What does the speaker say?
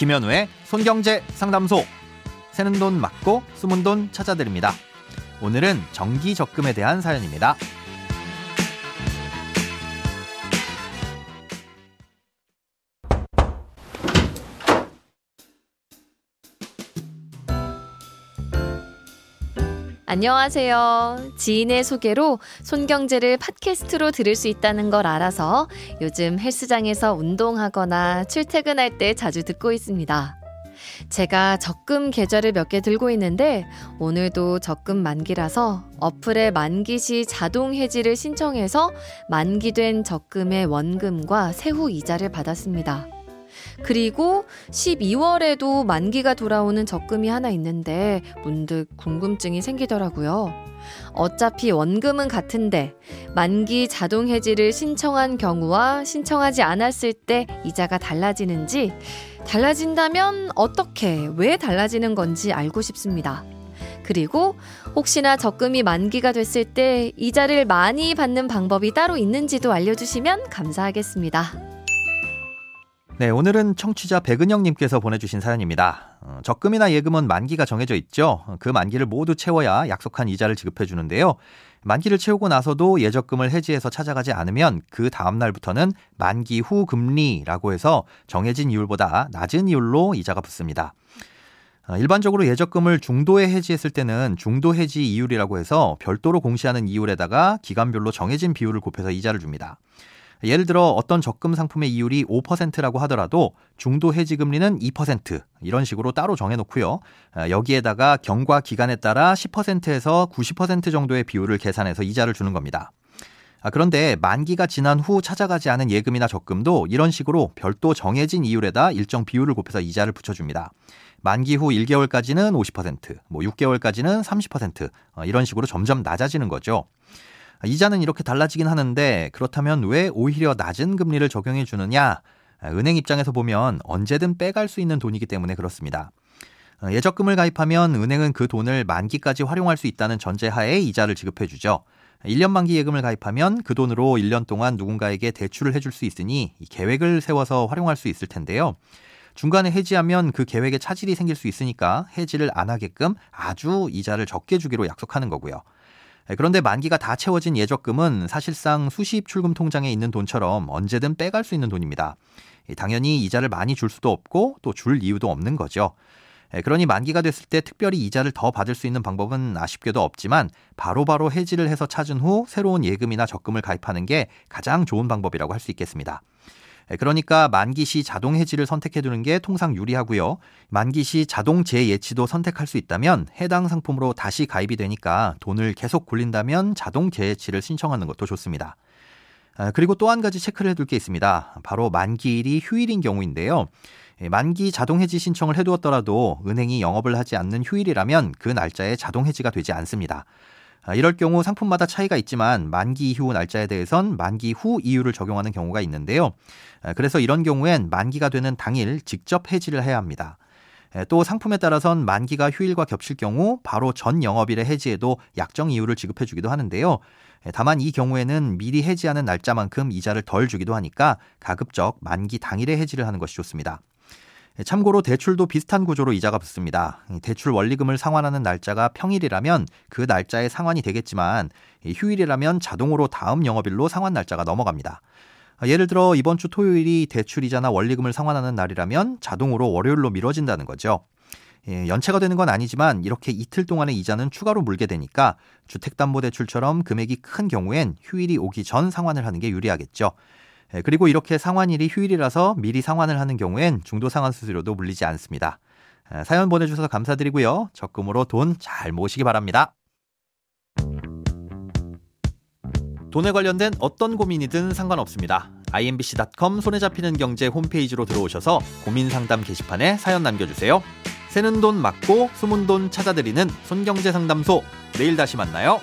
김현우의 손경제 상담소. 새는 돈 맞고 숨은 돈 찾아드립니다. 오늘은 정기 적금에 대한 사연입니다. 안녕하세요. 지인의 소개로 손경제를 팟캐스트로 들을 수 있다는 걸 알아서 요즘 헬스장에서 운동하거나 출퇴근할 때 자주 듣고 있습니다. 제가 적금 계좌를 몇 개 들고 있는데 오늘도 적금 만기라서 어플에 만기 시 자동 해지를 신청해서 만기된 적금의 원금과 세후 이자를 받았습니다. 그리고 12월에도 만기가 돌아오는 적금이 하나 있는데 문득 궁금증이 생기더라고요. 어차피 원금은 같은데 만기 자동 해지를 신청한 경우와 신청하지 않았을 때 이자가 달라지는지 달라진다면 어떻게 왜 달라지는 건지 알고 싶습니다. 그리고 혹시나 적금이 만기가 됐을 때 이자를 많이 받는 방법이 따로 있는지도 알려주시면 감사하겠습니다. 네, 오늘은 청취자 백은영님께서 보내주신 사연입니다. 어, 적금이나 예금은 만기가 정해져 있죠. 그 만기를 모두 채워야 약속한 이자를 지급해 주는데요. 만기를 채우고 나서도 예적금을 해지해서 찾아가지 않으면 그 다음 날부터는 만기 후 금리라고 해서 정해진 이율보다 낮은 이율로 이자가 붙습니다. 어, 일반적으로 예적금을 중도에 해지했을 때는 중도 해지 이율이라고 해서 별도로 공시하는 이율에다가 기간별로 정해진 비율을 곱해서 이자를 줍니다. 예를 들어 어떤 적금 상품의 이율이 5%라고 하더라도 중도 해지 금리는 2% 이런 식으로 따로 정해놓고요. 아, 여기에다가 경과 기간에 따라 10%에서 90% 정도의 비율을 계산해서 이자를 주는 겁니다. 아, 그런데 만기가 지난 후 찾아가지 않은 예금이나 적금도 이런 식으로 별도 정해진 이율에다 일정 비율을 곱해서 이자를 붙여줍니다. 만기 후 1개월까지는 50%, 뭐 6개월까지는 30% 어, 이런 식으로 점점 낮아지는 거죠. 이자는 이렇게 달라지긴 하는데 그렇다면 왜 오히려 낮은 금리를 적용해 주느냐? 은행 입장에서 보면 언제든 빼갈 수 있는 돈이기 때문에 그렇습니다. 예적금을 가입하면 은행은 그 돈을 만기까지 활용할 수 있다는 전제하에 이자를 지급해 주죠. 1년 만기 예금을 가입하면 그 돈으로 1년 동안 누군가에게 대출을 해줄 수 있으니 계획을 세워서 활용할 수 있을 텐데요. 중간에 해지하면 그 계획에 차질이 생길 수 있으니까 해지를 안 하게끔 아주 이자를 적게 주기로 약속하는 거고요. 네, 그런데 만기가 다 채워진 예적금은 사실상 수십 출금 통장에 있는 돈처럼 언제든 빼갈 수 있는 돈입니다. 당연히 이자를 많이 줄 수도 없고 또 줄 이유도 없는 거죠. 네, 그러니 만기가 됐을 때 특별히 이자를 더 받을 수 있는 방법은 아쉽게도 없지만 바로바로 바로 해지를 해서 찾은 후 새로운 예금이나 적금을 가입하는 게 가장 좋은 방법이라고 할 수 있겠습니다. 예, 그러니까 만기 시 자동 해지를 선택해 두는 게 통상 유리하고요. 만기 시 자동 재예치도 선택할 수 있다면 해당 상품으로 다시 가입이 되니까 돈을 계속 굴린다면 자동 재예치를 신청하는 것도 좋습니다. 아, 그리고 또 한 가지 체크를 해둘 게 있습니다. 바로 만기일이 휴일인 경우인데요. 예, 만기 자동 해지 신청을 해두었더라도 은행이 영업을 하지 않는 휴일이라면 그 날짜에 자동 해지가 되지 않습니다. 아, 이럴 경우 상품마다 차이가 있지만 만기 이후 날짜에 대해선 만기 후 이유를 적용하는 경우가 있는데요. 아, 그래서 이런 경우엔 만기가 되는 당일 직접 해지를 해야 합니다. 또 상품에 따라선 만기가 휴일과 겹칠 경우 바로 전 영업일에 해지해도 약정 이유를 지급해 주기도 하는데요. 다만 이 경우에는 미리 해지하는 날짜만큼 이자를 덜 주기도 하니까 가급적 만기 당일에 해지를 하는 것이 좋습니다. 예, 참고로 대출도 비슷한 구조로 이자가 붙습니다. 대출 원리금을 상환하는 날짜가 평일이라면 그 날짜에 상환이 되겠지만 휴일이라면 자동으로 다음 영업일로 상환 날짜가 넘어갑니다. 아, 예를 들어 이번 주 토요일이 대출 이자나 원리금을 상환하는 날이라면 자동으로 월요일로 미뤄진다는 거죠. 예, 연체가 되는 건 아니지만 이렇게 이틀 동안의 이자는 추가로 물게 되니까 주택담보대출처럼 금액이 큰 경우엔 휴일이 오기 전 상환을 하는 게 유리하겠죠. 예, 그리고 이렇게 상환일이 휴일이라서 미리 상환을 하는 경우엔 중도 상환 수수료도 물리지 않습니다. 예, 사연 보내주셔서 감사드리고요. 적금으로 돈 잘 모시기 바랍니다. 돈에 관련된 어떤 고민이든 상관없습니다. imbc.com 손에 잡히는 경제 홈페이지로 들어오셔서 고민 상담 게시판에 사연 남겨주세요. 새는 돈 맞고 숨은 돈 찾아드리는 손경제 상담소. 내일 다시 만나요.